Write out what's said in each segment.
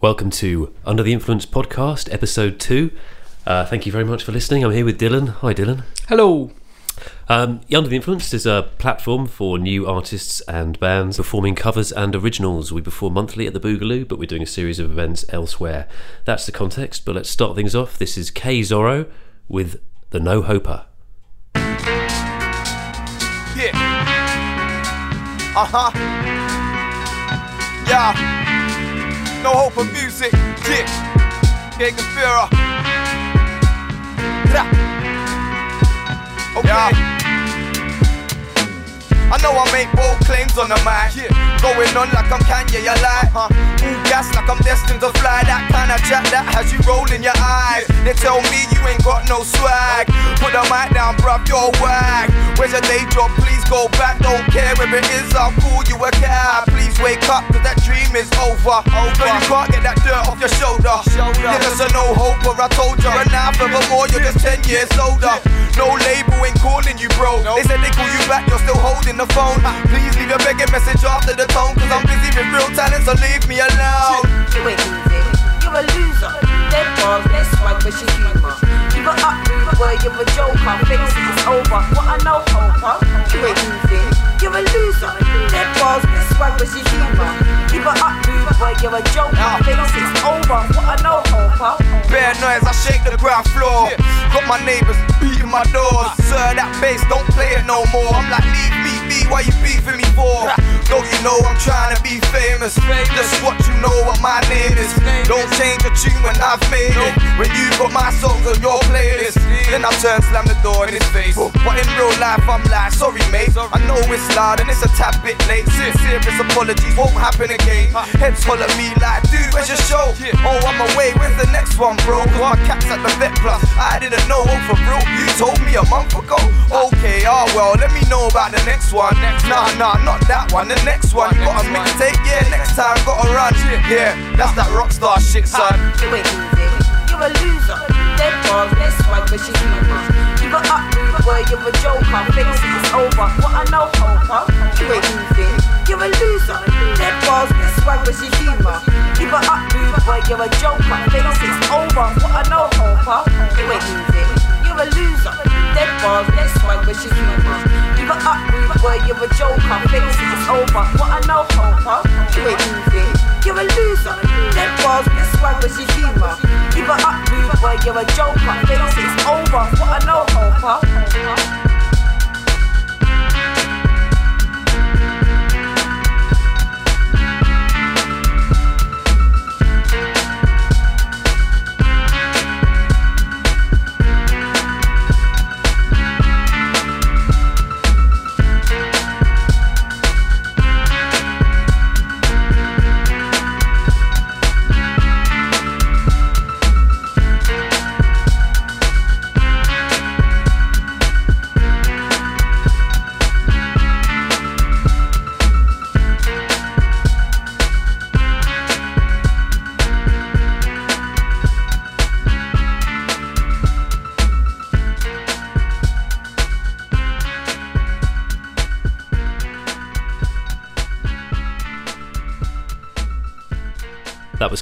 Welcome to Under the Influence podcast, episode two. Uh, thank you very much for listening. I'm here with Dylan. Hi, Dylan. Hello. Um, Under the Influence is a platform for new artists and bands performing covers and originals. We perform monthly at the Boogaloo, but we're doing a series of events elsewhere. That's the context, but let's start things off. This is K Zorro with The No Hoper. Yeah. Uh huh. Yeah. No hope for music. Fear. Yeah. I know I make bold claims on the mic. Yeah. Going on like I'm Kanye, you like, huh? Ooh, gas like I'm destined to fly. That kind of chat that has you rolling your eyes. They tell me you ain't got no swag. Put the mic down, bruv, you're wag. Where's your day job? Please go back. Don't care where it is, I'll call you a cab. Please wake up, cause that dream is over. over. No, you can't get that dirt off your shoulder. shoulder. Niggas are no hope, or I told you. And now, furthermore, you're just 10 years older. No label ain't calling you, bro. They said they call you back, you're still holding the phone. Please leave your begging message after the tone, cause I'm busy with real talent, so leave me alone. You ain't moving, you're a loser. Dead bars, dead swag, but you humour. You a up rude boy, you're a joker. It, it's over. What I know, hoper. You ain't moving, you're a loser. Dead bars, dead swag, but you humour. You a up rude boy, you're a joker. It, it's over. What I know, noise, I shake the ground floor. Got my neighbors beating my doors. Sir, that bass, don't play it no more. I'm like, leave me be, why you beefing me for? Don't you know I'm trying to be famous? Just what you know what my name is. Don't change a tune when I've made it. When you got my songs on your playlist, then I turn, slam the door in his face. But in real life, I'm like, sorry, mate. I know it's loud and it's a tad bit late. Serious apologies won't happen again. Heads full of me like, dude, where's your show? Oh, I'm away, where's the next one, bro? Cause my at the vet plus. I didn't know, oh, for real. You told me a month ago. Okay, oh well, let me know about the next one. Nah, nah, not that one. The next one, you got a mixtape. Yeah, next time, gotta run. Yeah, that's that rockstar shit, son. You're a loser. Dead but you a up boy, you're a joker. Face it, it's over. What I know, hoper. You ain't moving, you're a loser. Dead bars, dead swag, but you humour. You a up boy, you're a joker. Face it, it's over. What I know, hoper. You ain't moving, you're a loser. Dead bars, dead swag, but you humour. You a up boy, you're a joker. Face it, it's over. What I know, hoper. You ain't moving, you're a loser. Dead bars, dead swag, but you humour. You a up rude boy, you're a joker. Face it, it's over. What I know,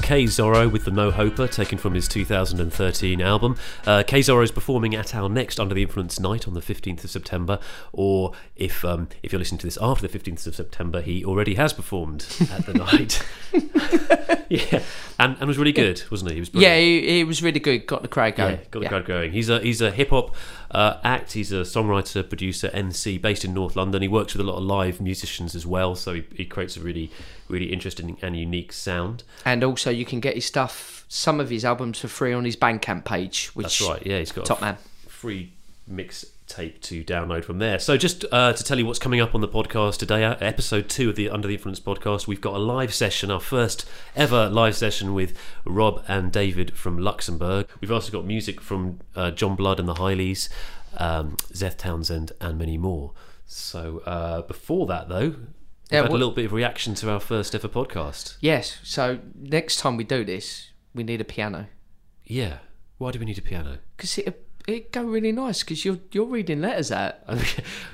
K Zorro with the No Hoper, taken from his 2013 album. Uh, K Zorro is performing at our next Under the Influence night on the 15th of September, or if um, if you're listening to this after the 15th of September, he already has performed at the night. yeah, and, and was really good, wasn't he? He was Yeah, he, he was really good. Got the crowd going. Yeah, got the crowd going. He's a he's a hip hop uh, act. He's a songwriter, producer, MC, based in North London. He works with a lot of live musicians as well, so he, he creates a really really interesting and unique sound. And also, you can get his stuff, some of his albums for free on his Bandcamp page. Which That's right. Yeah, he's got top a man. free mix tape to download from there. So just uh, to tell you what's coming up on the podcast today, uh, episode two of the Under the Influence podcast, we've got a live session, our first ever live session with Rob and David from Luxembourg. We've also got music from uh, John Blood and the Highlys, um, Zeth Townsend, and many more. So uh, before that, though. We've Yeah, had a little bit of reaction to our first ever podcast. Yes. So next time we do this, we need a piano Yeah. Why do we need a piano? because it it go really nice because you're you're reading letters out.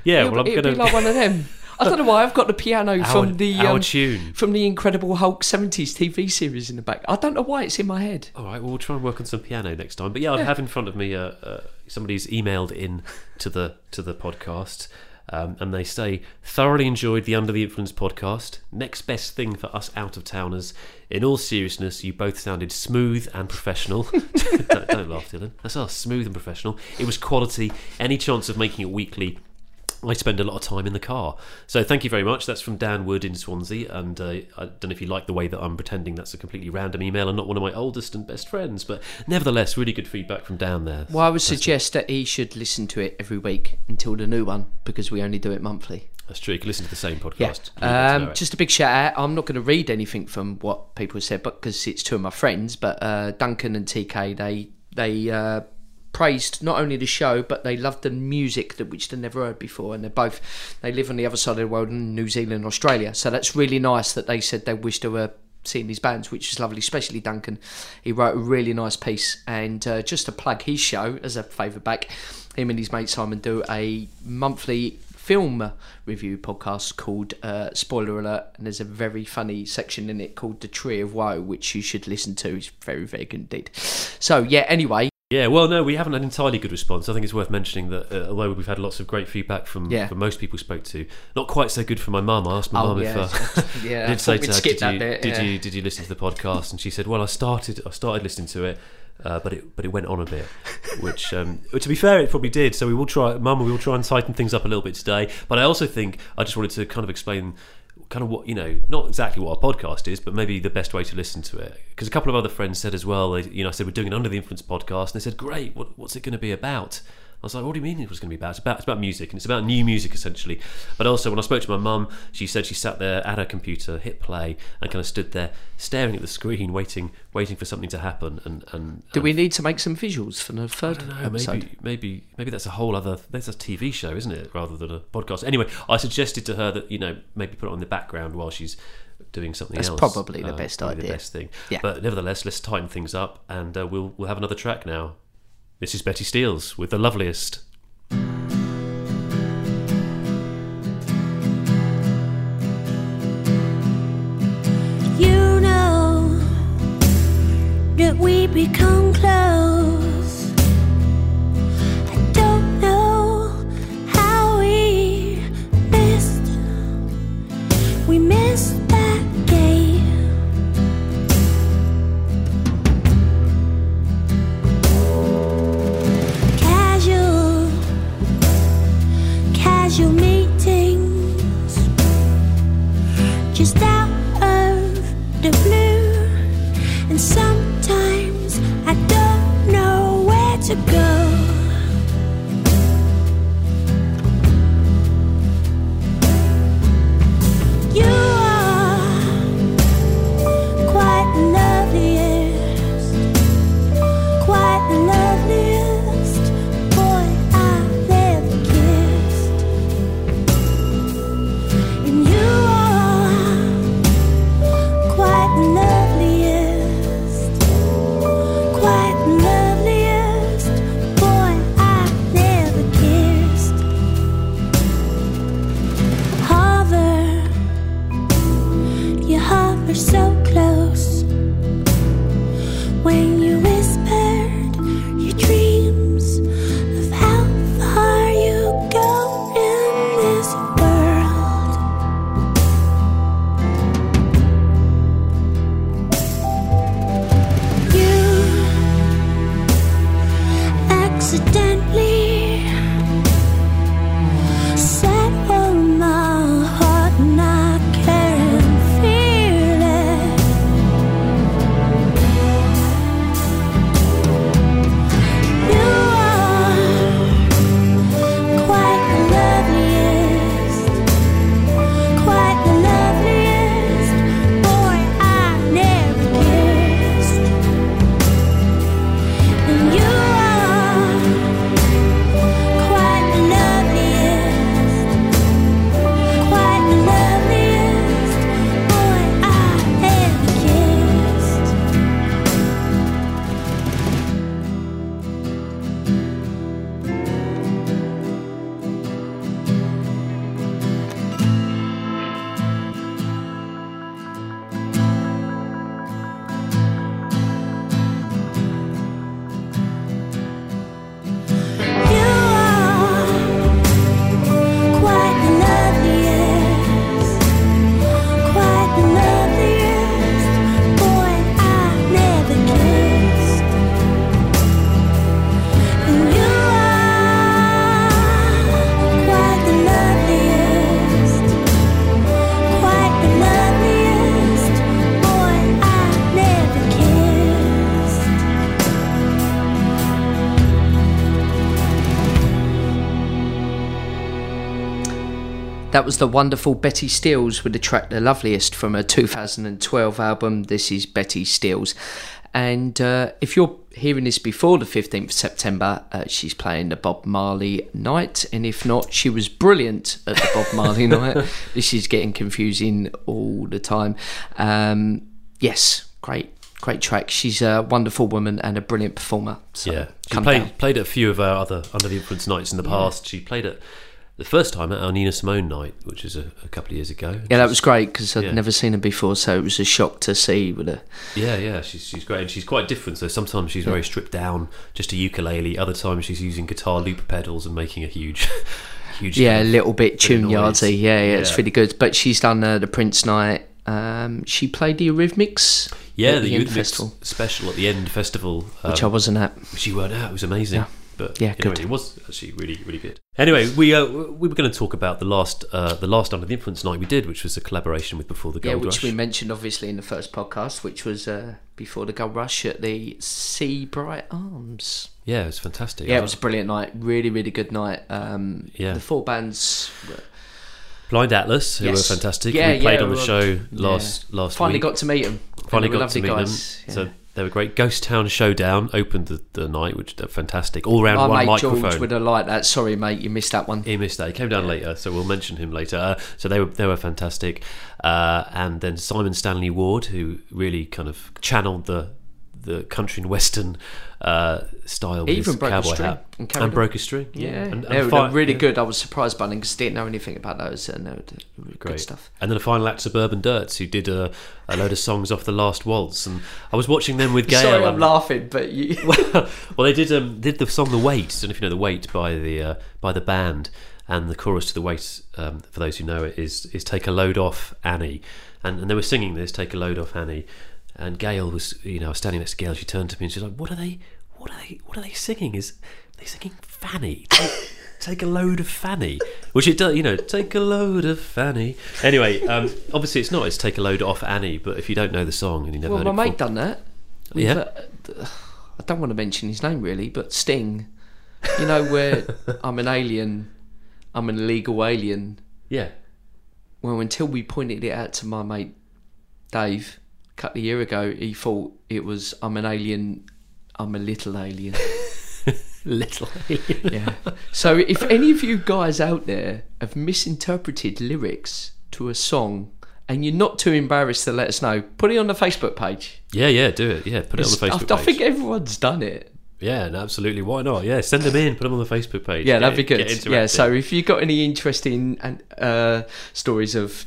yeah, It'll- well, I'm going be like one of them. I don't know why I've got the piano Our- from the um, tune. from the Incredible Hulk seventies TV series in the back. I don't know why it's in my head. All right, well, we'll try and work on some piano next time. But yeah, I have in front of me uh, uh, somebody's emailed in to the to the podcast, um, and they say thoroughly enjoyed the Under the Influence podcast. Next best thing for us out of towners. In all seriousness, you both sounded smooth and professional. don't, don't laugh, Dylan. That's us, smooth and professional. It was quality. Any chance of making it weekly? I spend a lot of time in the car. So thank you very much. That's from Dan Wood in Swansea. And uh, I don't know if you like the way that I'm pretending that's a completely random email and not one of my oldest and best friends. But nevertheless, really good feedback from Dan there. Well, I would suggest that he should listen to it every week until the new one because we only do it monthly. That's true. You can listen to the same podcast. Good know Um, just a big shout out. I'm not going to read anything from what people said, but because it's two of my friends. But uh, Duncan and TK, they they uh, praised not only the show, but they loved the music that which they never heard before. And they're both they live on the other side of the world in New Zealand, Australia. So that's really nice that they said they wished they were seeing these bands, which is lovely. Especially Duncan, he wrote a really nice piece. And uh, just to plug his show as a favour back, him and his mate Simon do a monthly film review podcast called uh, Spoiler Alert, and there's a very funny section in it called The Tree of Woe, which you should listen to. It's very, very good indeed. So, yeah, anyway, Yeah, well, no, we haven't had an entirely good response. I think it's worth mentioning that uh, although we've had lots of great feedback from, Yeah. from most people we spoke to, not quite so good from my mum. I asked my Oh, mum yeah. if uh, Yeah, I did say to her, did, you, bit, did yeah. you did you listen to the podcast? And she said, well, I started I started listening to it. Uh, but it but it went on a bit, which um, to be fair, it probably did. So we will try, Mum. We will try and tighten things up a little bit today. But I also think I just wanted to kind of explain kind of what you know, not exactly what our podcast is, but maybe the best way to listen to it. Because a couple of other friends said as well. They, you know, I said we're doing an Under the Influence podcast, and they said, "Great, what, what's it going to be about?" I was like, "What do you mean it was going to be about? It's about it's about music, and it's about new music essentially." But also, when I spoke to my mum, she said she sat there at her computer, hit play, and kind of stood there staring at the screen, waiting, waiting for something to happen. And and do and we need to make some visuals for the third I don't know. episode? Maybe, maybe, maybe that's a whole other. That's a TV show, isn't it, rather than a podcast? Anyway, I suggested to her that you know maybe put it on the background while she's doing something That's else. probably the Uh, best idea. The best thing. Yeah. But nevertheless, let's tighten things up, and uh, we'll we'll have another track now. This is Betty Steeles with the loveliest. You know that we become close. That was the wonderful Betty Steeles with the track The Loveliest from her 2012 album, This is Betty Steeles. And uh, if you're hearing this before the 15th of September, uh, she's playing the Bob Marley night. And if not, she was brilliant at the Bob Marley night. This is getting confusing all the time. Um, yes, great. Great track. She's a wonderful woman and a brilliant performer. So yeah, she played down. played at a few of our other Under the Influence nights in the past. She played at the first time at our Nina Simone night, which was a, a couple of years ago. Yeah, that was great because I'd Yeah. never seen her before, so it was a shock to see with her. Yeah, yeah, she's she's great, and she's quite different. So sometimes she's very stripped down, just a ukulele. Other times she's using guitar loop pedals and making a huge, huge. Yeah, a little bit tune yardsy. Yeah, yeah, it's really good. But she's done uh, the Prince night. Um, she played the Eurythmics. Yeah, the End Youth festival, special at the end festival, which um, I wasn't at. which you weren't at. It was amazing. Yeah. But Yeah, anyway, it was actually really, really good. Anyway, we uh, we were going to talk about the last uh, the last Under the Influence night we did, which was a collaboration with Before the Yeah, Gold which Rush. we mentioned obviously in the first podcast, which was uh, before the Gold Rush at the Sebright Arms. yeah, it was fantastic. Yeah, it was a brilliant night. Really, really good night. Um, Yeah. the four bands. Were, Blind Atlas, who Yes. were fantastic. Yeah, we played yeah, on the show yeah. last last finally week. got to meet them. finally got to meet guys. them. Yeah. So they were great. Ghost Town Showdown opened the, the night, which they're fantastic. All round My one mate microphone. George would have liked that. Sorry, mate, you missed that one. He missed that. He came down later, so we'll mention him later. Uh, so they were they were fantastic, uh, and then Simon Stanley Ward, who really kind of channeled the the country and western uh, style. He even broke cowboy hat and on. broke a string. Yeah, and, they were fi- really yeah, good. I was surprised by them because I didn't know anything about those, and they were Great good stuff. And then a final act, Suburban Dirts, who did a, a load of songs off the Last Waltz, and I was watching them with Gail. Sorry, I'm laughing, but you. well, they did um, did the song "The Weight." I don't know if you know "The Weight" by the uh, by the band, and the chorus to "The Weight," um, for those who know it, is is "Take a load off Annie," and, and they were singing this "Take a load off Annie," and Gail was you know standing next to Gail. She turned to me and she's like, "What are they? What are they? What are they singing? Is they singing Fanny?" Take, Take a load of Fanny, which it does, you know. Take a load of Fanny. Anyway, um, obviously it's not. It's take a load off Annie. But if you don't know the song and you never well, heard my it mate before, done that. Yeah. uh, I don't want to mention his name really, but Sting. You know where I'm an alien, I'm an illegal alien. yeah, Well, until we pointed it out to my mate Dave a couple of year ago, he thought it was I'm an alien, I'm a little alien. little. Alien. yeah. So if any of you guys out there have misinterpreted lyrics to a song and you're not too embarrassed to let us know, put it on the Facebook page. Yeah, yeah, do it. Yeah, put it on the Facebook I, I think everyone's done it. yeah, no, absolutely. Why not? Yeah, send them in. Put them on the Facebook page. Yeah, Get- that'd be good. Yeah, so if you've got any interesting and uh, stories of,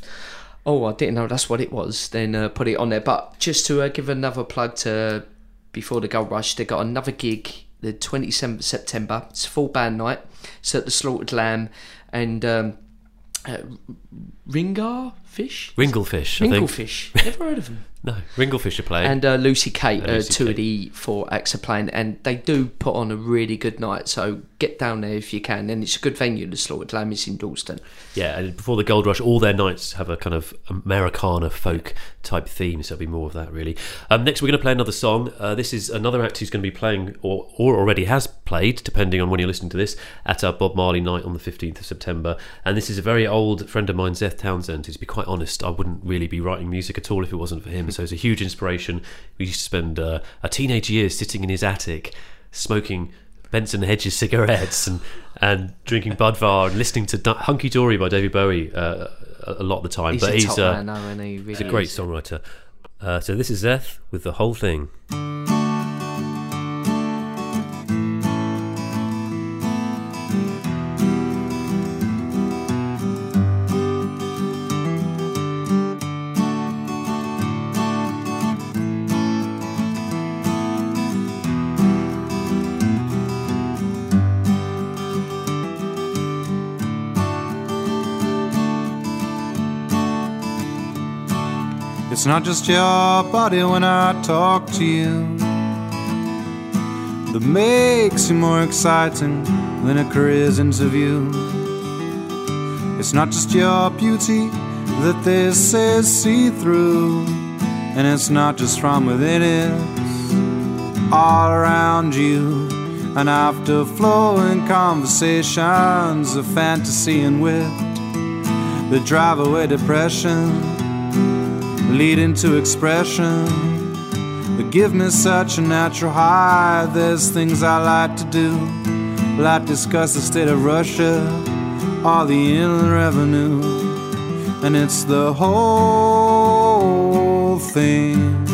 oh, I didn't know that's what it was, then uh, put it on there. But just to uh, give another plug to before the Gold Rush, they got another gig the 27th September. It's full band night. It's at the Slaughtered Lamb and um, uh, Ringar Fish. Ringlefish. Ringlefish. Never heard of them. No, Ringlefish are playing. and uh, Lucy Kate, And uh, Lucy two Kate. of the four acts are playing, and they do put on a really good night. So get down there if you can, and it's a good venue. The Slaughtered Lamb is in Dalston. yeah, and before the Gold Rush, all their nights have a kind of Americana folk type theme. So it'll be more of that, really. Um, next, we're going to play another song. Uh, this is another act who's going to be playing, or, or already has played, depending on when you're listening to this, at our Bob Marley night on the 15th of September. And this is a very old friend of mine, Zeth Townsend. Who's, to be quite honest, I wouldn't really be writing music at all if it wasn't for him. So it's a huge inspiration. We used to spend uh, a teenage years sitting in his attic, smoking Benson Hedges cigarettes and and drinking Budvar and listening to Hunky Dory by David Bowie uh, a lot of the time. He's but a he's uh, he really he's a great songwriter. Uh, so this is Zeth with the whole thing. It's not just your body when I talk to you that makes you more exciting than a career's interview. It's not just your beauty that they say see through, and it's not just from within, it's all around you. And after flowing conversations of fantasy and wit, that drive away depression, lead to expression, that give me such a natural high. There's things I like to do, like discuss the state of Russia, or the inland revenue, and it's the whole thing.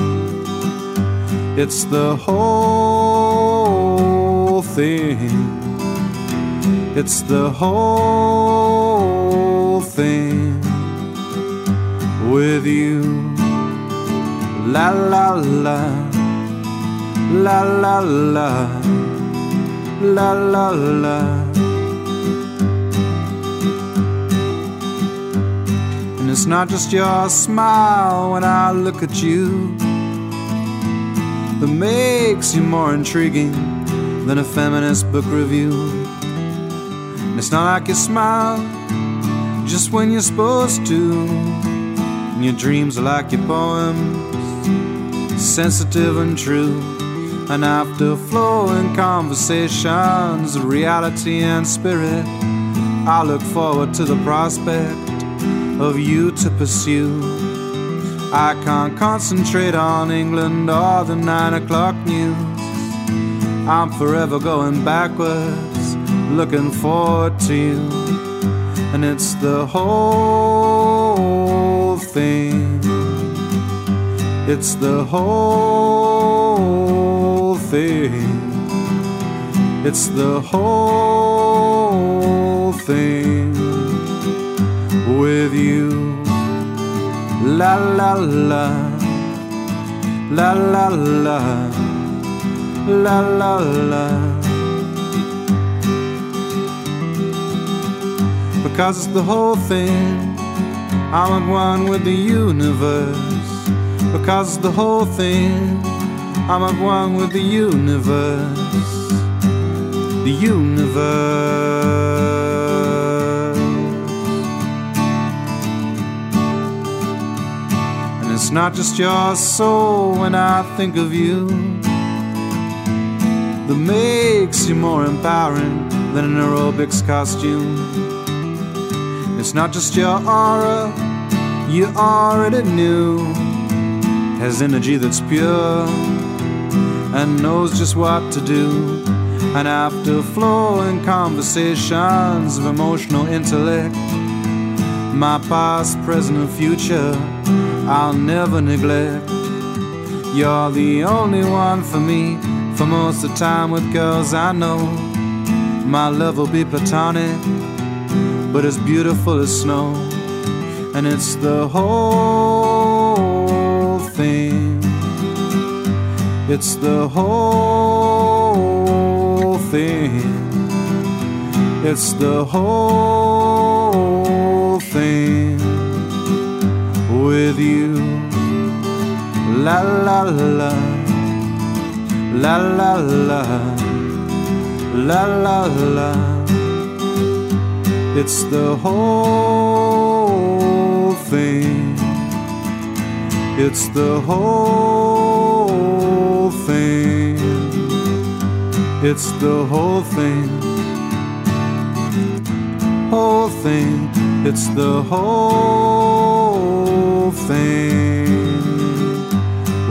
It's the whole thing. It's the whole thing with you. La la la, la la la, la la la. And it's not just your smile when I look at you that makes you more intriguing than a feminist book review. And it's not like you smile just when you're supposed to. And your dreams are like your poems, sensitive and true. And after flowing conversations reality and spirit, I look forward to the prospect of you to pursue. I can't concentrate on England or the nine o'clock news. I'm forever going backwards, looking forward to you. And it's the whole thing. It's the whole thing. It's the whole thing with you. La la la, la la la, la la la. Because it's the whole thing, I'm at one with the universe. Because the whole thing, I'm at one with the universe. The universe. And it's not just your soul when I think of you that makes you more empowering than an aerobics costume. It's not just your aura, you already knew. Has energy that's pure and knows just what to do. And after flowing conversations of emotional intellect, my past, present, and future I'll never neglect. You're the only one for me for most of the time with girls I know. My love will be platonic, but as beautiful as snow. And it's the whole thing. It's the whole thing. It's the whole thing with you. La la la, la la la, la la la. It's the whole thing. It's the whole thing. It's the whole thing. Whole thing. It's the whole thing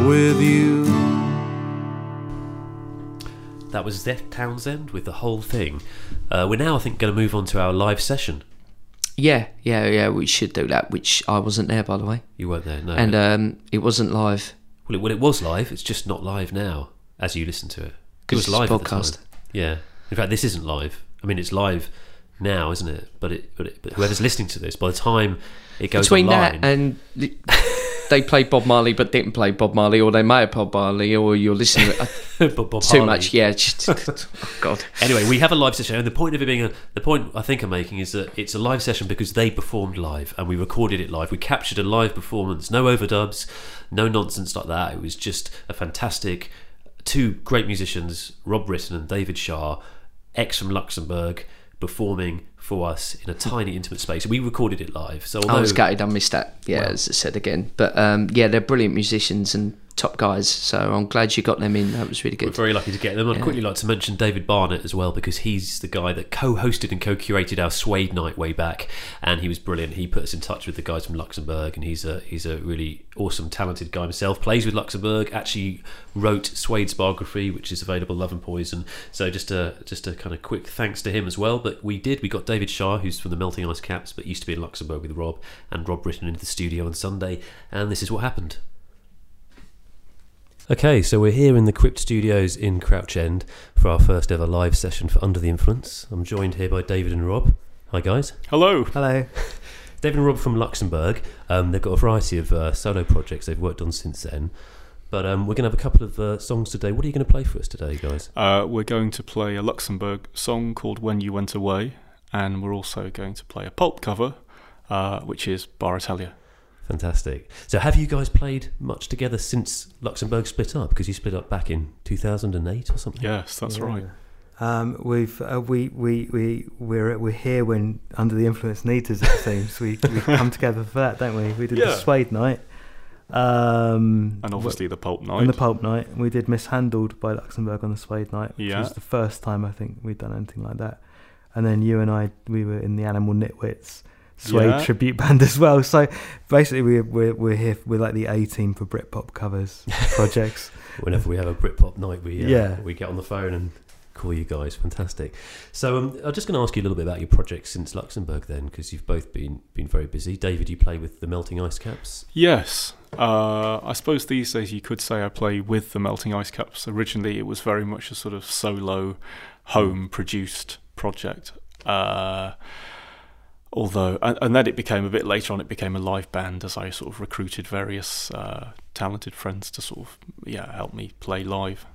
with you. That was Zeth Townsend with the whole thing. Uh, we're now, I think, going to move on to our live session. Yeah, yeah, yeah. We should do that. Which I wasn't there, by the way, You weren't there, no. and um, it wasn't live. well, it, well, it was live. It's just not live now, as you listen to it. It was it's live podcast. Yeah. In fact, this isn't live. I mean, it's live now, isn't it? But it, but, it, but whoever's listening to this, by the time it goes Between online, that and the- they played Bob Marley but didn't play Bob Marley, or they may have Bob Marley, or you're listening. To, Bob- too Harley. much, yeah. Just, oh God. Anyway, we have a live session, and the point of it being a, the point I think I'm making is that it's a live session because they performed live and we recorded it live. We captured a live performance, no overdubs, no nonsense like that. It was just a fantastic two great musicians, Rob Britton and David Shah, ex from Luxembourg, performing for us in a tiny intimate space. We recorded it live, so although I was gutted I missed that. Yeah, as I said again. But um, yeah, they're brilliant musicians, and top guys. So I'm glad you got them in. That was really good. We're very lucky to get them. I'd Yeah. quickly like to mention David Barnett as well because he's the guy that co-hosted and co-curated our Suede night way back, and he was brilliant. He put us in touch with the guys from Luxembourg, and he's a he's a really awesome, talented guy himself. Plays with Luxembourg. Actually wrote Suede's biography, which is available Love and Poison. So just a just a kind of quick thanks to him as well. But we did we got David Shah, who's from the Melting Ice Caps, but used to be in Luxembourg with Rob, and Rob Britton into the studio on Sunday, and this is what happened. Okay, so we're here in the Crypt Studios in Crouch End for our first ever live session for Under the Influence. I'm joined here by David and Rob. Hi, guys. Hello. Hello. David and Rob from Luxembourg. Um, they've got a variety of uh, solo projects they've worked on since then. But um, we're going to have a couple of uh, songs today. What are you going to play for us today, guys? Uh, we're going to play a Luxembourg song called When You Went Away, and we're also going to play a pulp cover, uh, which is Bar Italia. Fantastic. So, have you guys played much together since Luxembourg split up? Because you split up back in 2008 or something? Yes, that's right. Um, we've uh, we we we we're we're here when under the influence needs us. It seems we we come together for that, don't we? We did the Yeah. Suede night, um, And obviously the pulp night. and the Pulp night. We did Mishandled by Luxembourg on the Suede night, which Yeah. was the first time I think we'd done anything like that. And then you and I, we were in the Animal Nitwits Suede Yeah. tribute band as well. So basically, we're we're we're here. We're like the A team for Britpop covers projects. Whenever we have a Britpop night, we uh, Yeah. we get on the phone and call you guys. Fantastic. So um, I'm just going to ask you a little bit about your projects since Luxembourg, then, because you've both been been very busy. David, you play with the Melting Ice Caps. Yes. Uh, I suppose these days you could say I play with the Melting Ice Caps. Originally, it was very much a sort of solo, home produced project. Uh, although, and, and then it became a bit later on, it became a live band as I sort of recruited various uh, talented friends to sort of, yeah, help me play live.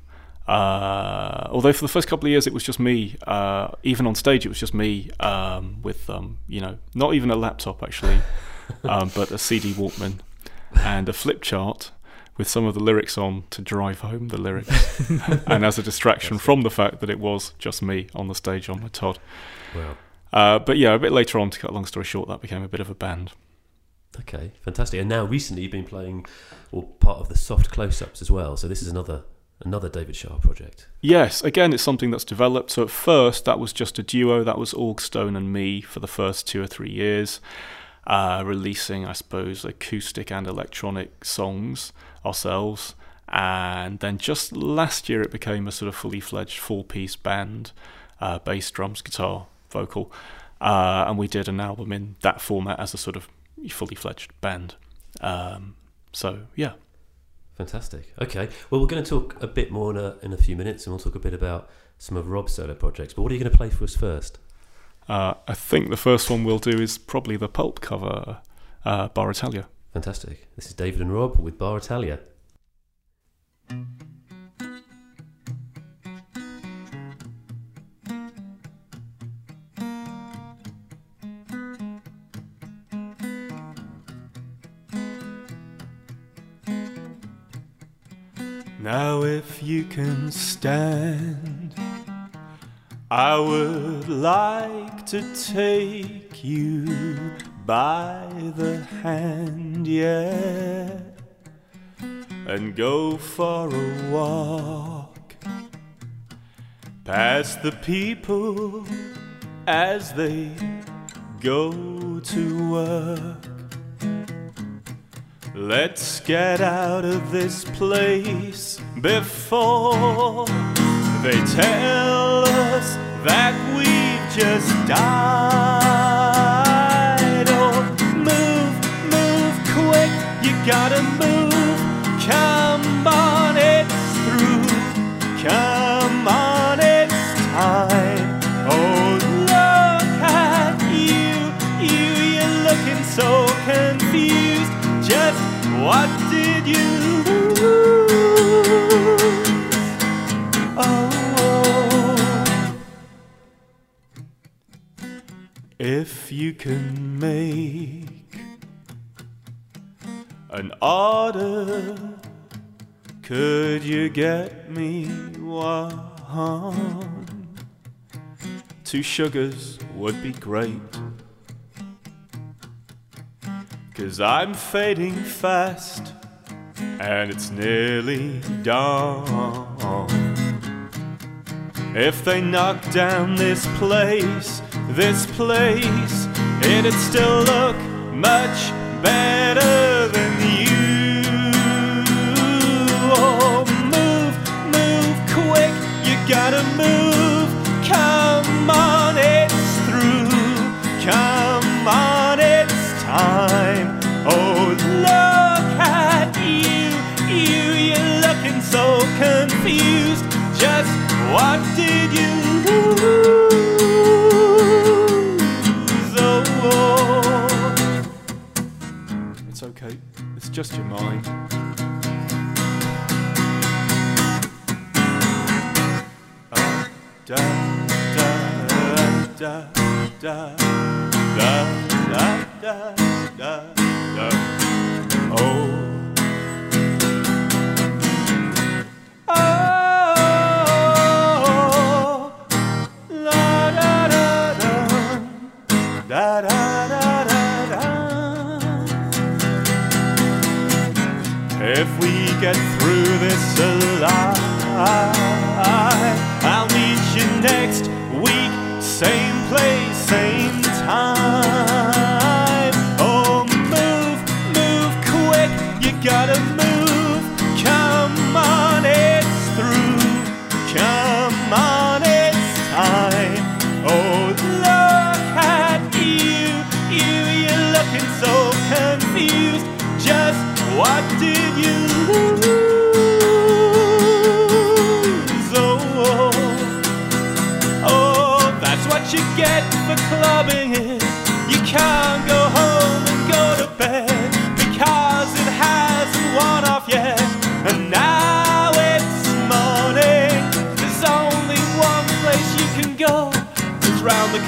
Uh, although for the first couple of years it was just me, uh, even on stage it was just me um, with, um, you know, not even a laptop actually, um, but a CD Walkman and a flip chart with some of the lyrics on to drive home the lyrics, and as a distraction from the fact that it was just me on the stage on my Todd. Wow. Uh, but yeah, a bit later on, to cut a long story short, that became a bit of a band. Okay, fantastic. And now recently you've been playing, or part of the soft close-ups as well. So this is another another David Shah project. Yes, again, it's something that's developed. So at first, that was just a duo. That was Augstone and me for the first two or three years, uh, releasing, I suppose, acoustic and electronic songs ourselves. And then just last year, it became a sort of fully fledged four piece band uh, bass, drums, guitar, vocal. Uh, and we did an album in that format as a sort of fully fledged band. Um, so, yeah. Fantastic. Okay. Well, we're going to talk a bit more in a, in a few minutes, and we'll talk a bit about some of Rob's solo projects. But what are you going to play for us first? Uh, I think the first one we'll do is probably the pulp cover, uh, Bar Italia. Fantastic. This is David and Rob with Bar Italia. You can stand, I would like to take you by the hand, yeah, and go for a walk past the people as they go to work. Let's get out of this place before they tell us that we've just died. Oh, move, move quick, you gotta move. If you can make an order, could you get me one? Two sugars would be great. Cause I'm fading fast and it's nearly dawn. If they knock down this place, this place, it'd still look much better than you. Oh, move, move quick, you gotta move. Come on, it's through. Come on, it's time. Oh, look at you, you, you're looking so confused. Just what did you lose? Okay. It's just your mind. Da, da, da, da, da, da, da, da, da. Oh. Oh, If we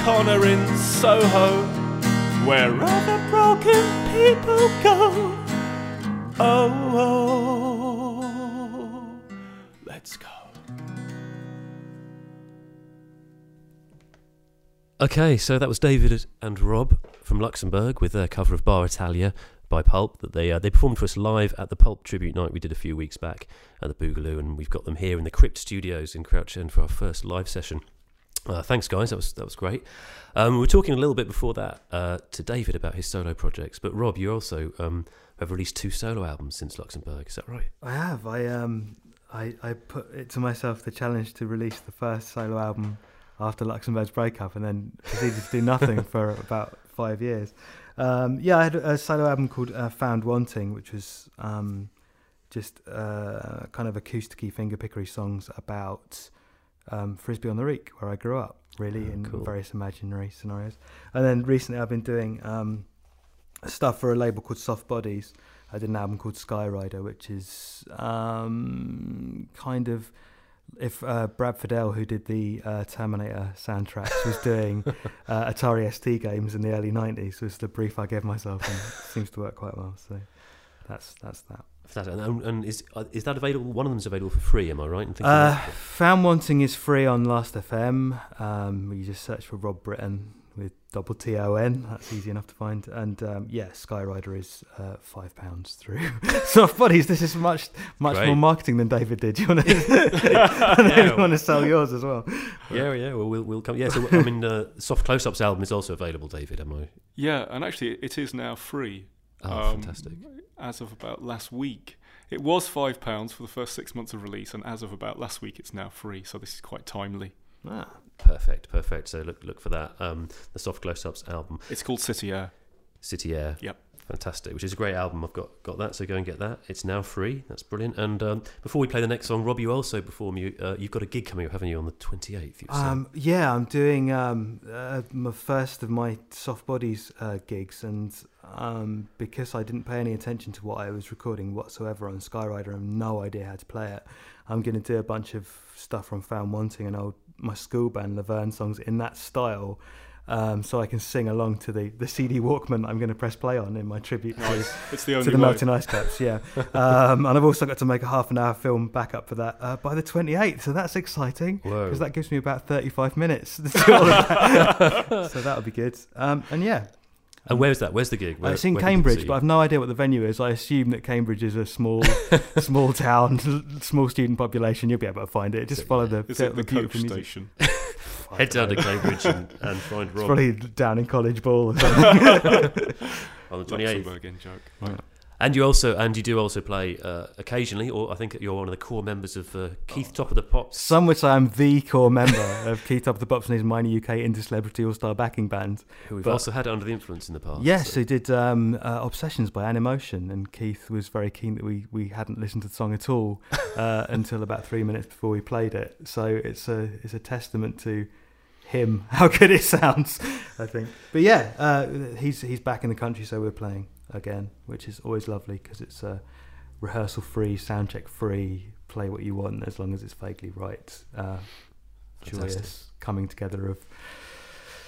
corner in Soho, where other broken people go. Oh, oh, let's go. Okay, so that was David and Rob from Luxembourg with their cover of Bar Italia by Pulp that they uh, they performed for us live at the Pulp tribute night we did a few weeks back at the Boogaloo, and we've got them here in the Crypt Studios in Crouch End for our first live session. Uh, thanks, guys. That was that was great. Um, we were talking a little bit before that uh, to David about his solo projects, but Rob, you also um, have released two solo albums since Luxembourg. Is that right? I have. I um, I, I put it to myself the challenge to release the first solo album after Luxembourg's breakup, and then proceeded to do nothing for about five years. Um, yeah, I had a solo album called uh, Found Wanting, which was um, just uh, kind of acousticy finger pickery songs about um, Frisbee on the Reek, where I grew up, really, Oh, in cool. various imaginary scenarios. And then recently, I've been doing um, stuff for a label called Soft Bodies. I did an album called Skyrider, which is um, kind of if uh, Brad Fiedel, who did the uh, Terminator soundtracks, was doing uh, Atari ST games in the early '90s, was the brief I gave myself, and it seems to work quite well. So that's that's that. Fantastic. And, and is uh, is that available? One of them's available for free. Am I right in thinking? Uh. Found Wanting is free on Last FM. Um, you just search for Rob Britton with double T O N. That's easy enough to find. And um, yeah, Skyrider is uh, five pounds through Soft Bodies. This is much much Great. more marketing than David did. You want to Yeah. want to sell yours as well? Yeah, yeah. Well, we'll, we'll come. Yeah. So I mean, uh, Soft Close Ups album is also available. David, am I? Yeah, and actually, it is now free. Oh, um, fantastic. As of about last week, it was five pounds for the first six months of release, and as of about last week, it's now free. So this is quite timely. Ah, Perfect, perfect. So look look for that. Um, the Soft Close Ups album, It's called City Air. City Air. Yep. Fantastic, which is a great album. I've got got that, so go and get that. It's now free. That's brilliant. And um, before we play the next song, Rob, you also perform. You uh, you've got a gig coming up, haven't you, on the twenty eighth? Um, yeah, I'm doing um, uh, my first of my soft bodies uh, gigs, and um, because I didn't pay any attention to what I was recording whatsoever on Skyrider, I have no idea how to play it. I'm going to do a bunch of stuff from Found Wanting and old my school band Laverne songs in that style. Um, so I can sing along to the, the CD Walkman I'm going to press play on in my tribute to, It's the to the melting ice caps, yeah. um, and I've also got to make a half an hour film backup for that uh, by the 28th, so that's exciting because that gives me about 35 minutes to do all of that. so that'll be good. Um, and yeah, And where's that? Where's the gig? Where, it's in where can people Cambridge, but? I've no idea what the venue is. I assume that Cambridge is a small, small town, small student population. You'll be able to find it. Just follow the, Is the, it the coach station? head down to Cambridge and, and find It's Rob probably down in College Ball. Or something. on the twenty eighth. Luxembourg in joke. And you also and you do also play uh, occasionally, or I think you're one of the core members of uh, Keith Top of the Pops. Some would say I'm the core member of Keith Top of the Pops and his Minor UK Indie Celebrity All Star Backing Band. who we've but- also had under the influence in the past. Yes, so- who did um, uh, Obsessions by Animotion, and Keith was very keen that we, we hadn't listened to the song at all uh, until about three minutes before we played it. So it's a it's a testament to him how good it sounds, I think. But yeah, uh, he's he's back in the country, so we're playing again, which is always lovely because it's uh, rehearsal free, soundcheck free. Play what you want as long as it's vaguely right. Uh, joyous coming together of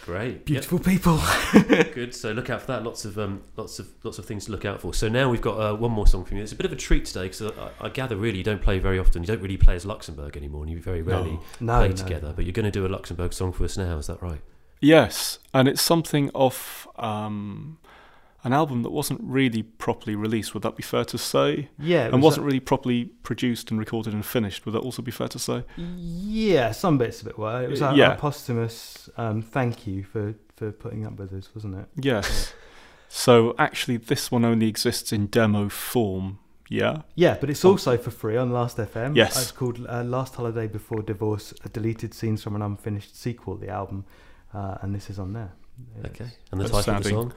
great, Yep. beautiful people. Good. So look out for that. Lots of um, lots of lots of things to look out for. So now we've got uh, one more song from you. It's a bit of a treat today because I, I gather really you don't play very often. You don't really play as Luxembourg anymore, and you very rarely No, play no, together. no. But you're going to do a Luxembourg song for us now. Is that right? Yes, and it's something off um, an album that wasn't really properly released. Would that be fair to say? Yeah, it and was wasn't really properly produced and recorded and finished. Would that also be fair to say? Yeah, some bits of it were. It was our, Yeah. our posthumous um, thank you for, for putting up with us, wasn't it? Yes. so actually, this one only exists in demo form. Yeah. Yeah, but it's also for free on Last FM. Yes. It's called uh, Last Holiday Before Divorce, uh, deleted scenes from an unfinished sequel, the album, uh, and this is on there. Okay. And the That's title of the song.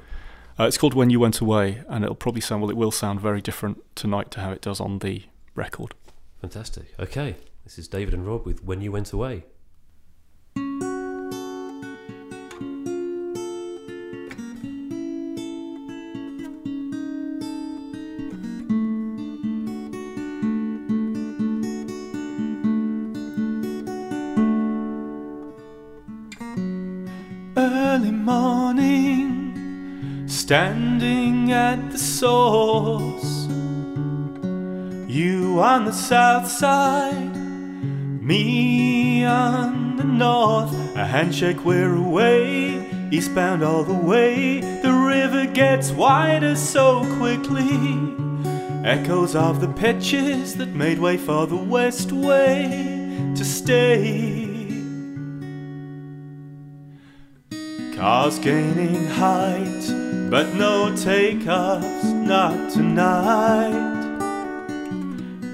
Uh, it's called When You Went Away, and it'll probably sound well. It will sound very different tonight to how it does on the record. Fantastic. Okay. This is David and Rob with When You Went Away. Standing at the source. You on the south side, me on the north. A handshake, we're away, eastbound all the way. The river gets wider so quickly. Echoes of the pitches that made way for the west way to stay. Cars gaining height, but no takeoffs, not tonight.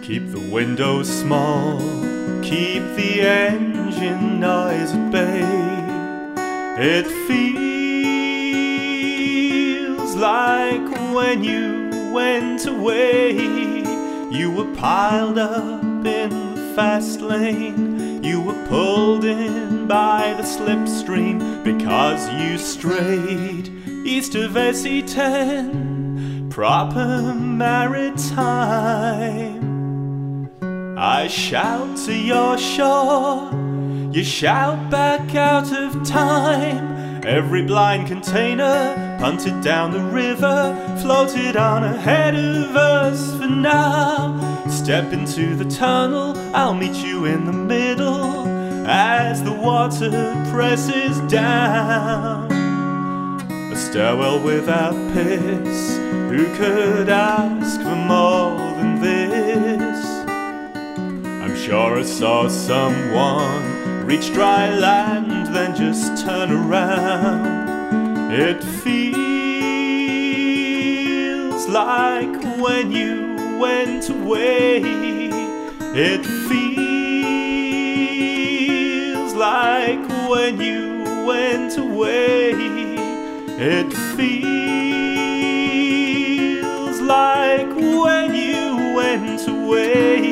Keep the windows small, keep the engine noise at bay. It feels like when you went away, you were piled up in the fast lane. You were pulled in by the slipstream because you strayed east of SE10, proper maritime. I shout to your shore, you shout back out of time. Every blind container punted down the river, floated on ahead of us for now. Step into the tunnel, I'll meet you in the middle as the water presses down. A stairwell without piss, who could ask for more than this? I'm sure I saw someone reach dry land, then just turn around. It feels like when you went away. It feels like when you went away. It feels like when you went away.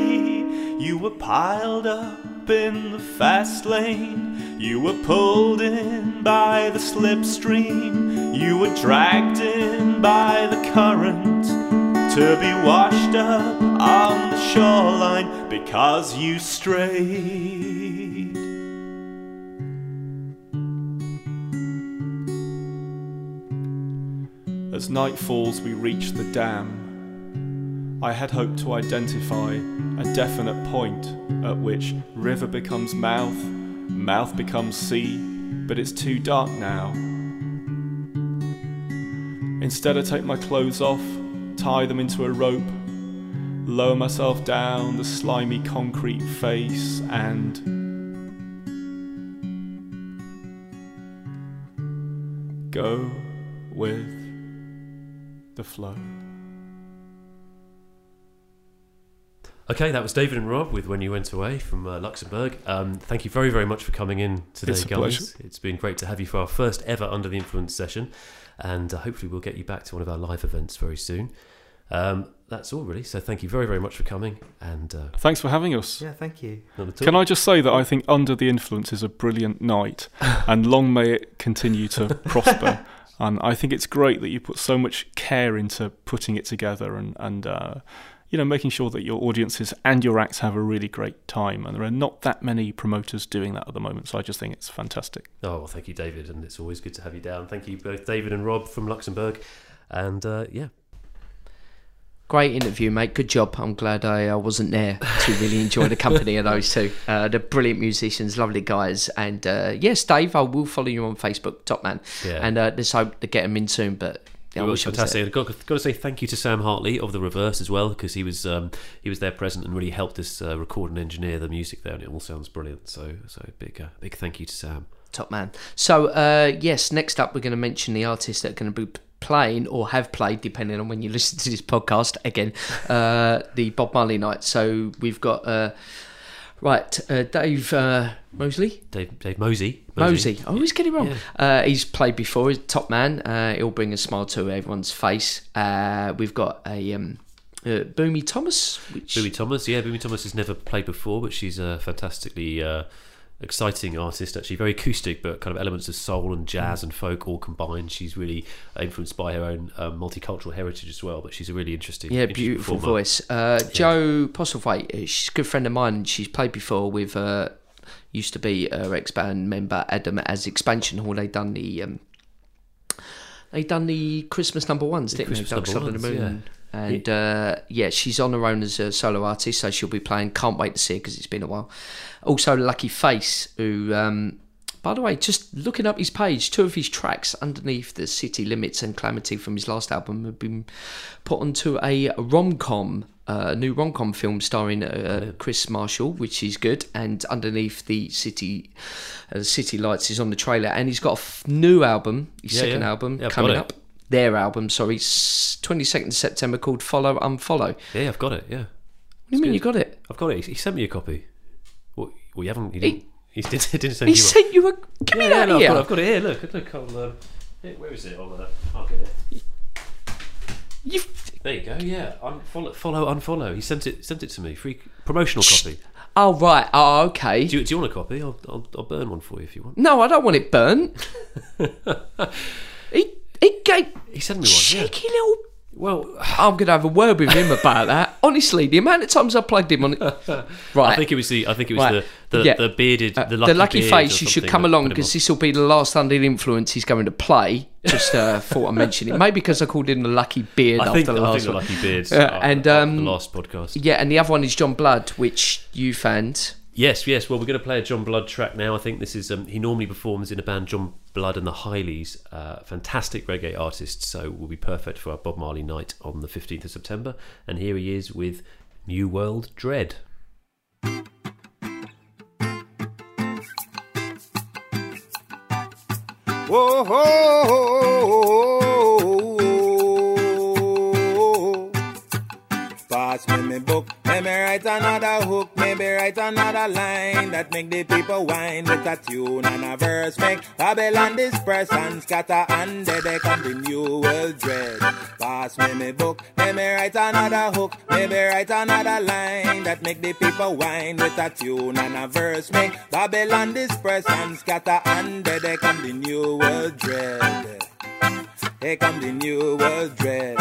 You were piled up in the fast lane. You were pulled in by the slipstream. You were dragged in by the current to be washed up on the shoreline because you strayed. As night falls, we reach the dam. I had hoped to identify a definite point at which river becomes mouth, mouth becomes sea, but it's too dark now. Instead, I take my clothes off, tie them into a rope, lower myself down the slimy concrete face, and go with the flow. Okay, that was David and Rob with When You Went Away from uh, Luxembourg. Um, thank you very, very much for coming in today, It's guys. pleasure. It's been great to have you for our first ever Under the Influence session, and uh, hopefully we'll get you back to one of our live events very soon. Um, that's all, really. So thank you very, very much for coming, and uh, Thanks for having us. Yeah, thank you. not at all. Can I just say that I think Under the Influence is a brilliant night, and long may it continue to prosper. And I think it's great that you put so much care into putting it together and, and uh, you know, making sure that your audiences and your acts have a really great time. And there are not that many promoters doing that at the moment, so I just think it's fantastic. Oh, well, thank you, David, and it's always good to have you down. Thank you both, David and Rob from Luxembourg, and uh, yeah, Great interview, mate. Good job. I'm glad I uh, wasn't there to really enjoy the company of those two. Uh, they're brilliant musicians, lovely guys. And uh, yes, Dave, I will follow you on Facebook, top man. Yeah. And uh, let's hope to get them in soon. But yeah, it was wish I was there. fantastic. I've got, got to say thank you to Sam Hartley of the Reverse as well because he was um, he was there present and really helped us uh, record and engineer the music there, and it all sounds brilliant. So so big uh, big thank you to Sam. Top man. So, uh, yes, next up, we're going to mention the artists that are going to be playing or have played, depending on when you listen to this podcast, again, uh, the Bob Marley night. So, we've got, uh, right, uh, Dave uh, Mosley. Dave Dave Mosey. Mosey. I always get it wrong. Yeah. Uh, he's played before. He's a top man. Uh, he'll bring a smile to everyone's face. Uh, we've got a um, uh, Boomy Thomas, which Boomy Thomas, yeah, Boomy Thomas has never played before, but she's a fantastically uh, exciting artist. Actually, very acoustic, but kind of elements of soul and jazz and folk all combined. She's really influenced by her own um, multicultural heritage as well. But she's a really interesting, Yeah, interesting beautiful performer. voice. Uh, Joe Postlethwaite, uh, she's a good friend of mine. She's played before with, uh, used to be her ex band member Adam as Expansion Hall. They done the, um, they done the Christmas number ones, didn't Christmas they? Dark number Side of the Moon. And uh, yeah, she's on her own as a solo artist, so she'll be playing. Can't wait to see her because it's been a while. Also, Lucky Face, who, um, by the way, just looking up his page, two of his tracks underneath the City Limits and Calamity from his last album have been put onto a rom com, uh, new rom com film starring uh, Chris Marshall, which is good. And underneath the City, uh, City Lights is on the trailer, and he's got a f- new album, his Yeah, second yeah. album Yeah, coming up. Their album, sorry, twenty second September, called Follow Unfollow. Yeah, I've got it. Yeah, What do you mean good. you got it? I've got it. He sent me a copy. Well, well you haven't. He didn't. He, didn't, didn't send He you. one. sent you a. Give me yeah, that no, I've, here. got, I've got it here. Look, look. I'll, um, where is it? I'll, uh, I'll get it. You've, There you go. Yeah, unfollow, follow, unfollow. He sent it. Sent it to me. Free promotional copy. oh right. Oh okay. Do you, do you want a copy? I'll, I'll, I'll burn one for you if you want. no, I don't want it burnt. he he gave He sent me one. Yeah. cheeky little. Well, I'm gonna have a word with him about that. Honestly, the amount of times I plugged him on it. Right. I think it was the. I think it was Right. the, the, Yeah. the bearded, Uh, the lucky, beard face. You should something come that along put him because this will be the last under the influence he's going to play. Just uh, thought I'd mention it. Maybe because I called him the lucky beard I after think, the I think last the one. lucky. Yeah, after- and, um, the last podcast. Yeah, and the other one is John Blood, which you found. Yes, yes. Well, we're going to play a John Blood track now. I think this is. Um, he normally performs in a band, John Blood and the Highlys, uh, fantastic reggae artist. So will be perfect for our Bob Marley night on the fifteenth of September. And here he is with New World Dread. Whoa, Pass me me book, let me write another hook, maybe write another line that make the people whine with a tune and a verse. Make Babylon disperse and scatter and they come the new world dread. Pass me me book, let me write another hook, maybe write another line that make the people whine with a tune and a verse. Make Babylon disperse and scatter and they come the new world dread. Here come the new world dread.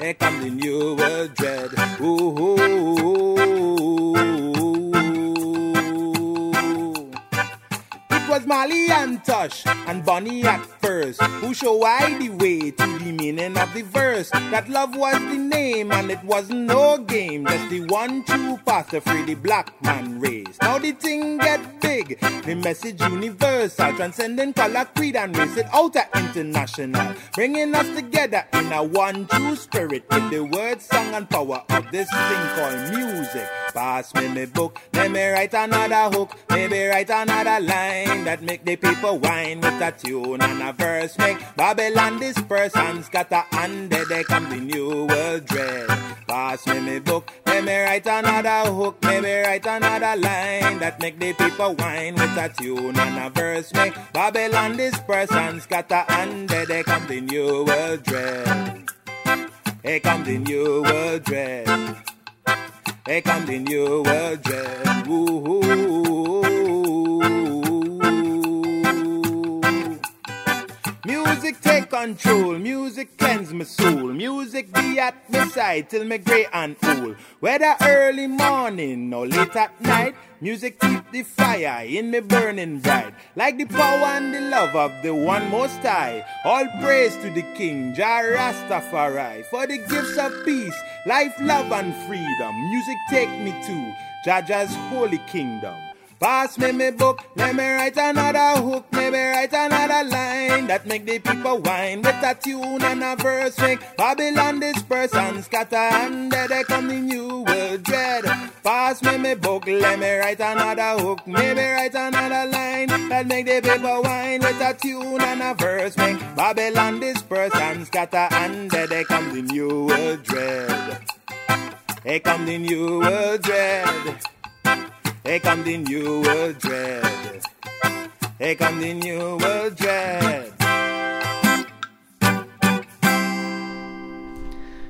Here come the new world dread. Ooh, ooh, ooh, ooh. Was Marley and Tosh and Bunny at first, who show I the way to the meaning of the verse. That love was the name and it wasn't no game, just the one true path to free the black man race. Now the thing get big, the message universal, transcending color, creed and race, it outer international, bringing us together in a one true spirit with the word, song and power of this thing called music. Pass me my book, let me write another hook, maybe write another line that make the people whine with a tune and a verse. Make Babylon disperse and scatter, and there they come the new world dread. Pass me my book, let me write another hook, maybe write another line that make the people whine with a tune and a verse. Make Babylon disperse and scatter, and there they come the new world dread. Here come the new world dread. Here come the new world dread. Ooh. Music take control, music cleanse my soul, music be at my side till me grey and old. Whether early morning or late at night, music keep the fire in me burning bright. Like the power and the love of the one most high. All praise to the King, Jah Rastafari, for the gifts of peace, life, love and freedom. Music take me to Jaja's holy kingdom. Pass me my book, let me write another hook, maybe write another line that make the people whine with a tune and a verse. Make Babylon disperse and scatter, and there they come the new world dread. Pass me my book, let me write another hook, maybe write another line that make the people whine with a tune and a verse. Make Babylon disperse and scatter, and there they come the new world dread. Here come the new world dread. Here come the new world dread. Here come the new world dread.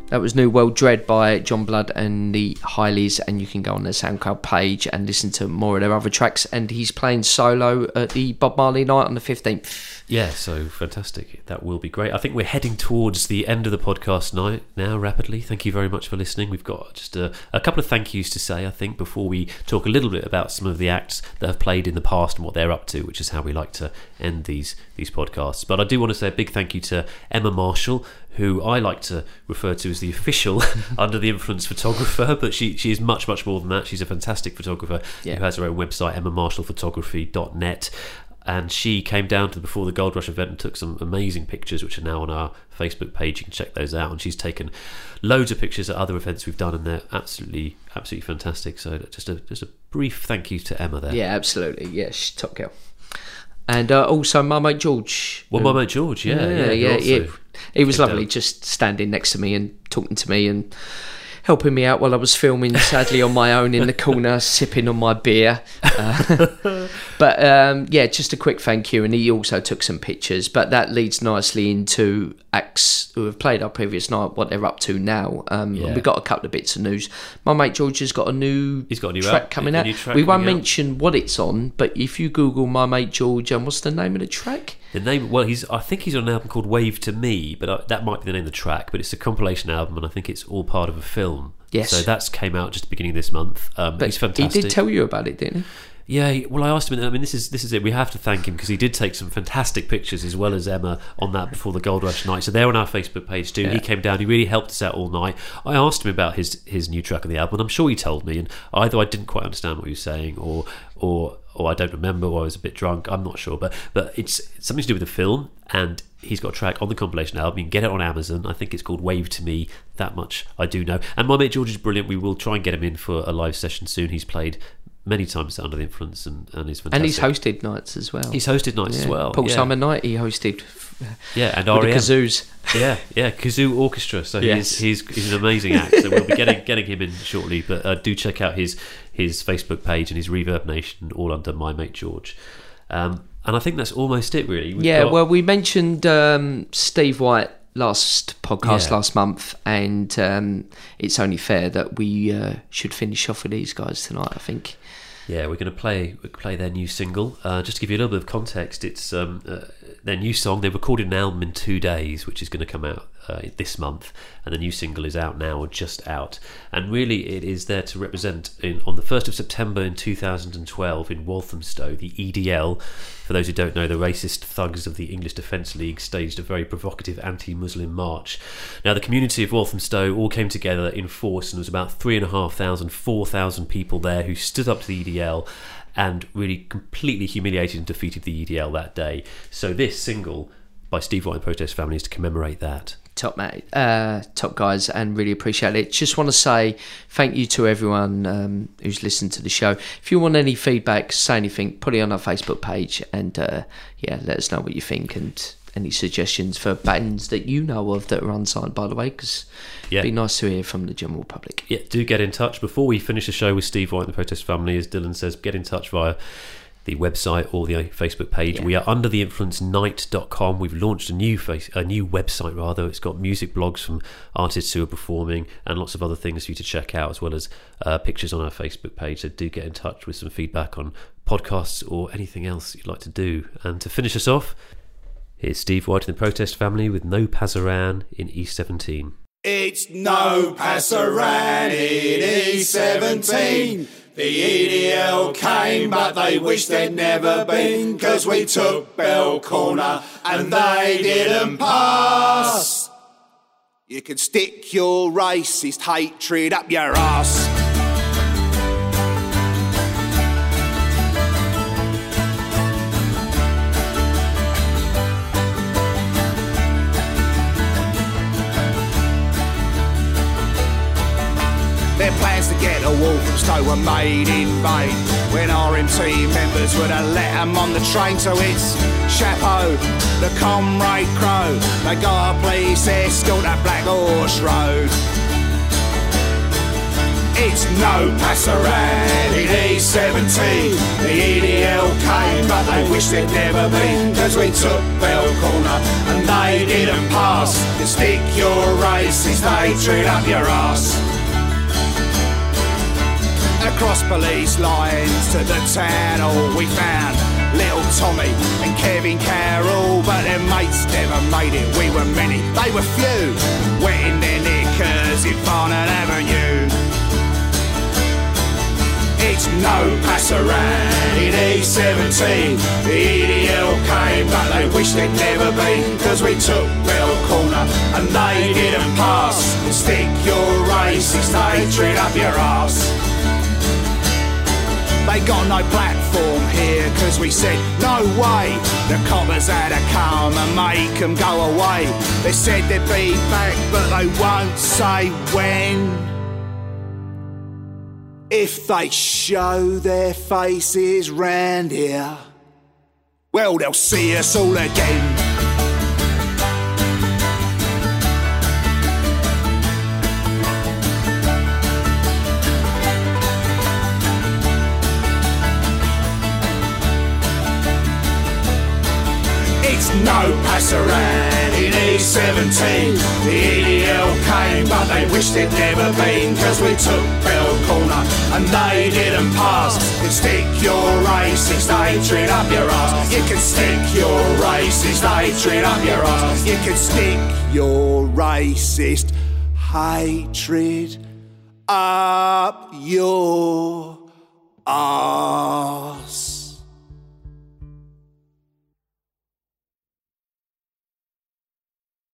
That was New World Dread by John Blood and the Highlys, and you can go on their SoundCloud page and listen to more of their other tracks. And he's playing solo at the Bob Marley night on the 15th. Yeah, so fantastic. That will be great. I think we're heading towards the end of the podcast night now, rapidly. Thank you very much for listening. We've got just a, a couple of thank yous to say, I think, before we talk a little bit about some of the acts that have played in the past and what they're up to, which is how we like to end these these podcasts. But I do want to say a big thank you to Emma Marshall, who I like to refer to as the official under the influence photographer, but she, she is much, much more than that. She's a fantastic photographer Yeah. who has her own website, emmamarshallphotography.net. And she came down to the Before the Gold Rush event and took some amazing pictures, which are now on our Facebook page. You can check those out. And she's taken loads of pictures at other events we've done, and they're absolutely, absolutely fantastic. So just a just a brief thank you to Emma there. Yeah, absolutely. Yeah, she's top girl. And uh, also my mate George. Well, my mate George, yeah, yeah, yeah, he yeah. He, he was lovely, down. just standing next to me and talking to me and helping me out while I was filming, sadly on my own in the corner, sipping on my beer. Uh, but um, yeah, just a quick thank you. And he also took some pictures. But that leads nicely into acts who have played our previous night, what they're up to now. Um, Yeah. We got a couple of bits of news. My mate George has got a new He's got a new track coming out. track we won't out. mention what it's on, but if you Google my mate George and what's the name of the track? The name, well, he's. I think he's on an album called Wave to Me, but uh, that might be the name of the track. But it's a compilation album, and I think it's all part of a film. Yes. So that's came out just the beginning of this month. Um, But he's fantastic. He did tell you about it, didn't he? Yeah, well, I asked him. I mean, this is this is it. We have to thank him because he did take some fantastic pictures as well as Emma on that before the Gold Rush night. So they're on our Facebook page too. He came down. He really helped us out all night. I asked him about his his new track on the album, and I'm sure he told me. And either I didn't quite understand what he was saying, or or or I don't remember, or I was a bit drunk. I'm not sure, but but it's, it's something to do with the film. And he's got a track on the compilation album. You can get it on Amazon. I think it's called Wave to Me. That much I do know. And my mate George is brilliant. We will try and get him in for a live session soon. He's played many times under the influence and, and he's fantastic. And he's hosted nights as well. He's hosted nights as well. Paul yeah. Simon Night he hosted. Yeah, and REM. kazoos. Yeah, yeah, kazoo orchestra. So Yes. he's, he's he's an amazing act. So we'll be getting getting him in shortly. But uh, do check out his his Facebook page and his Reverb Nation, all under my mate George. Um, and I think that's almost it, really. We've yeah, got- well, we mentioned um, Steve White last podcast Yeah. last month, and um, it's only fair that we uh, should finish off with these guys tonight. I think. Yeah, we're going to play play their new single. Uh, just to give you a little bit of context, it's um, uh, their new song. They recorded an album in two days, which is going to come out uh, this month, and the new single is out now or just out. And really, it is there to represent in, on the first of September in 2012 in Walthamstow, the EDL. For those who don't know, the racist thugs of the English Defence League staged a very provocative anti-Muslim march. Now, the community of Walthamstow all came together in force, and there was about three and a half thousand, four thousand people there who stood up to the EDL and really completely humiliated and defeated the EDL that day. So this single by Steve White and Protest Family is to commemorate that. top mate, uh, top guys, and really appreciate it. Just want to say thank you to everyone um, who's listened to the show. If you want any feedback, say anything, put it on our Facebook page, and uh, yeah, let us know what you think and any suggestions for bands that you know of that are unsigned. By the way, because Yeah. it'd be nice to hear from the general public. Yeah, do get in touch. Before we finish the show with Steve White and the Protest Family, as Dylan says, get in touch via the website or the Facebook page. We are under the influence night.com. We've launched a new face, a new website rather. It's got music blogs from artists who are performing and lots of other things for you to check out as well as uh, pictures on our Facebook page. So do get in touch with some feedback on podcasts or anything else you'd like to do. And to finish us off, here's Steve White and the Protest Family with No Pasaran in E17. It's no Pasaran in E17. The EDL came, but they wish they'd never been, cause we took Bell Corner and they didn't pass. You can stick your racist hatred up your ass. Plans to get a wall from Stowe were made in vain when RMT members would have let 'em on the train. So it's Chapeau, the Comrade Crow. They got a police escort at Blackhorse Road. It's no Pasaran in E17. The EDL came, but they wish they'd never been. Cause we took Bell Corner and they didn't pass. You stick your racist hatred up your ass across police lines to the tunnel oh, we found little Tommy and Kevin Carroll but their mates never made it. We were many. They were few. Wetting their knickers in Farnan Avenue. It's no Pasaran in E17 the EDL came but they wish they'd never been cause we took Bell Corner and they didn't pass. Stick your racist hatred up your ass they got no platform here cause we said no way. The coppers had to come and make them go away. They said they'd be back but they won't say when. If they show their faces round here well they'll see us all again no Pasaran in E17. The EDL came, but they wished they'd never been, cause we took Bell Corner and they didn't pass. You stick your racist hatred up your ass. You can stick your racist hatred up your ass. You can stick your racist hatred up your ass.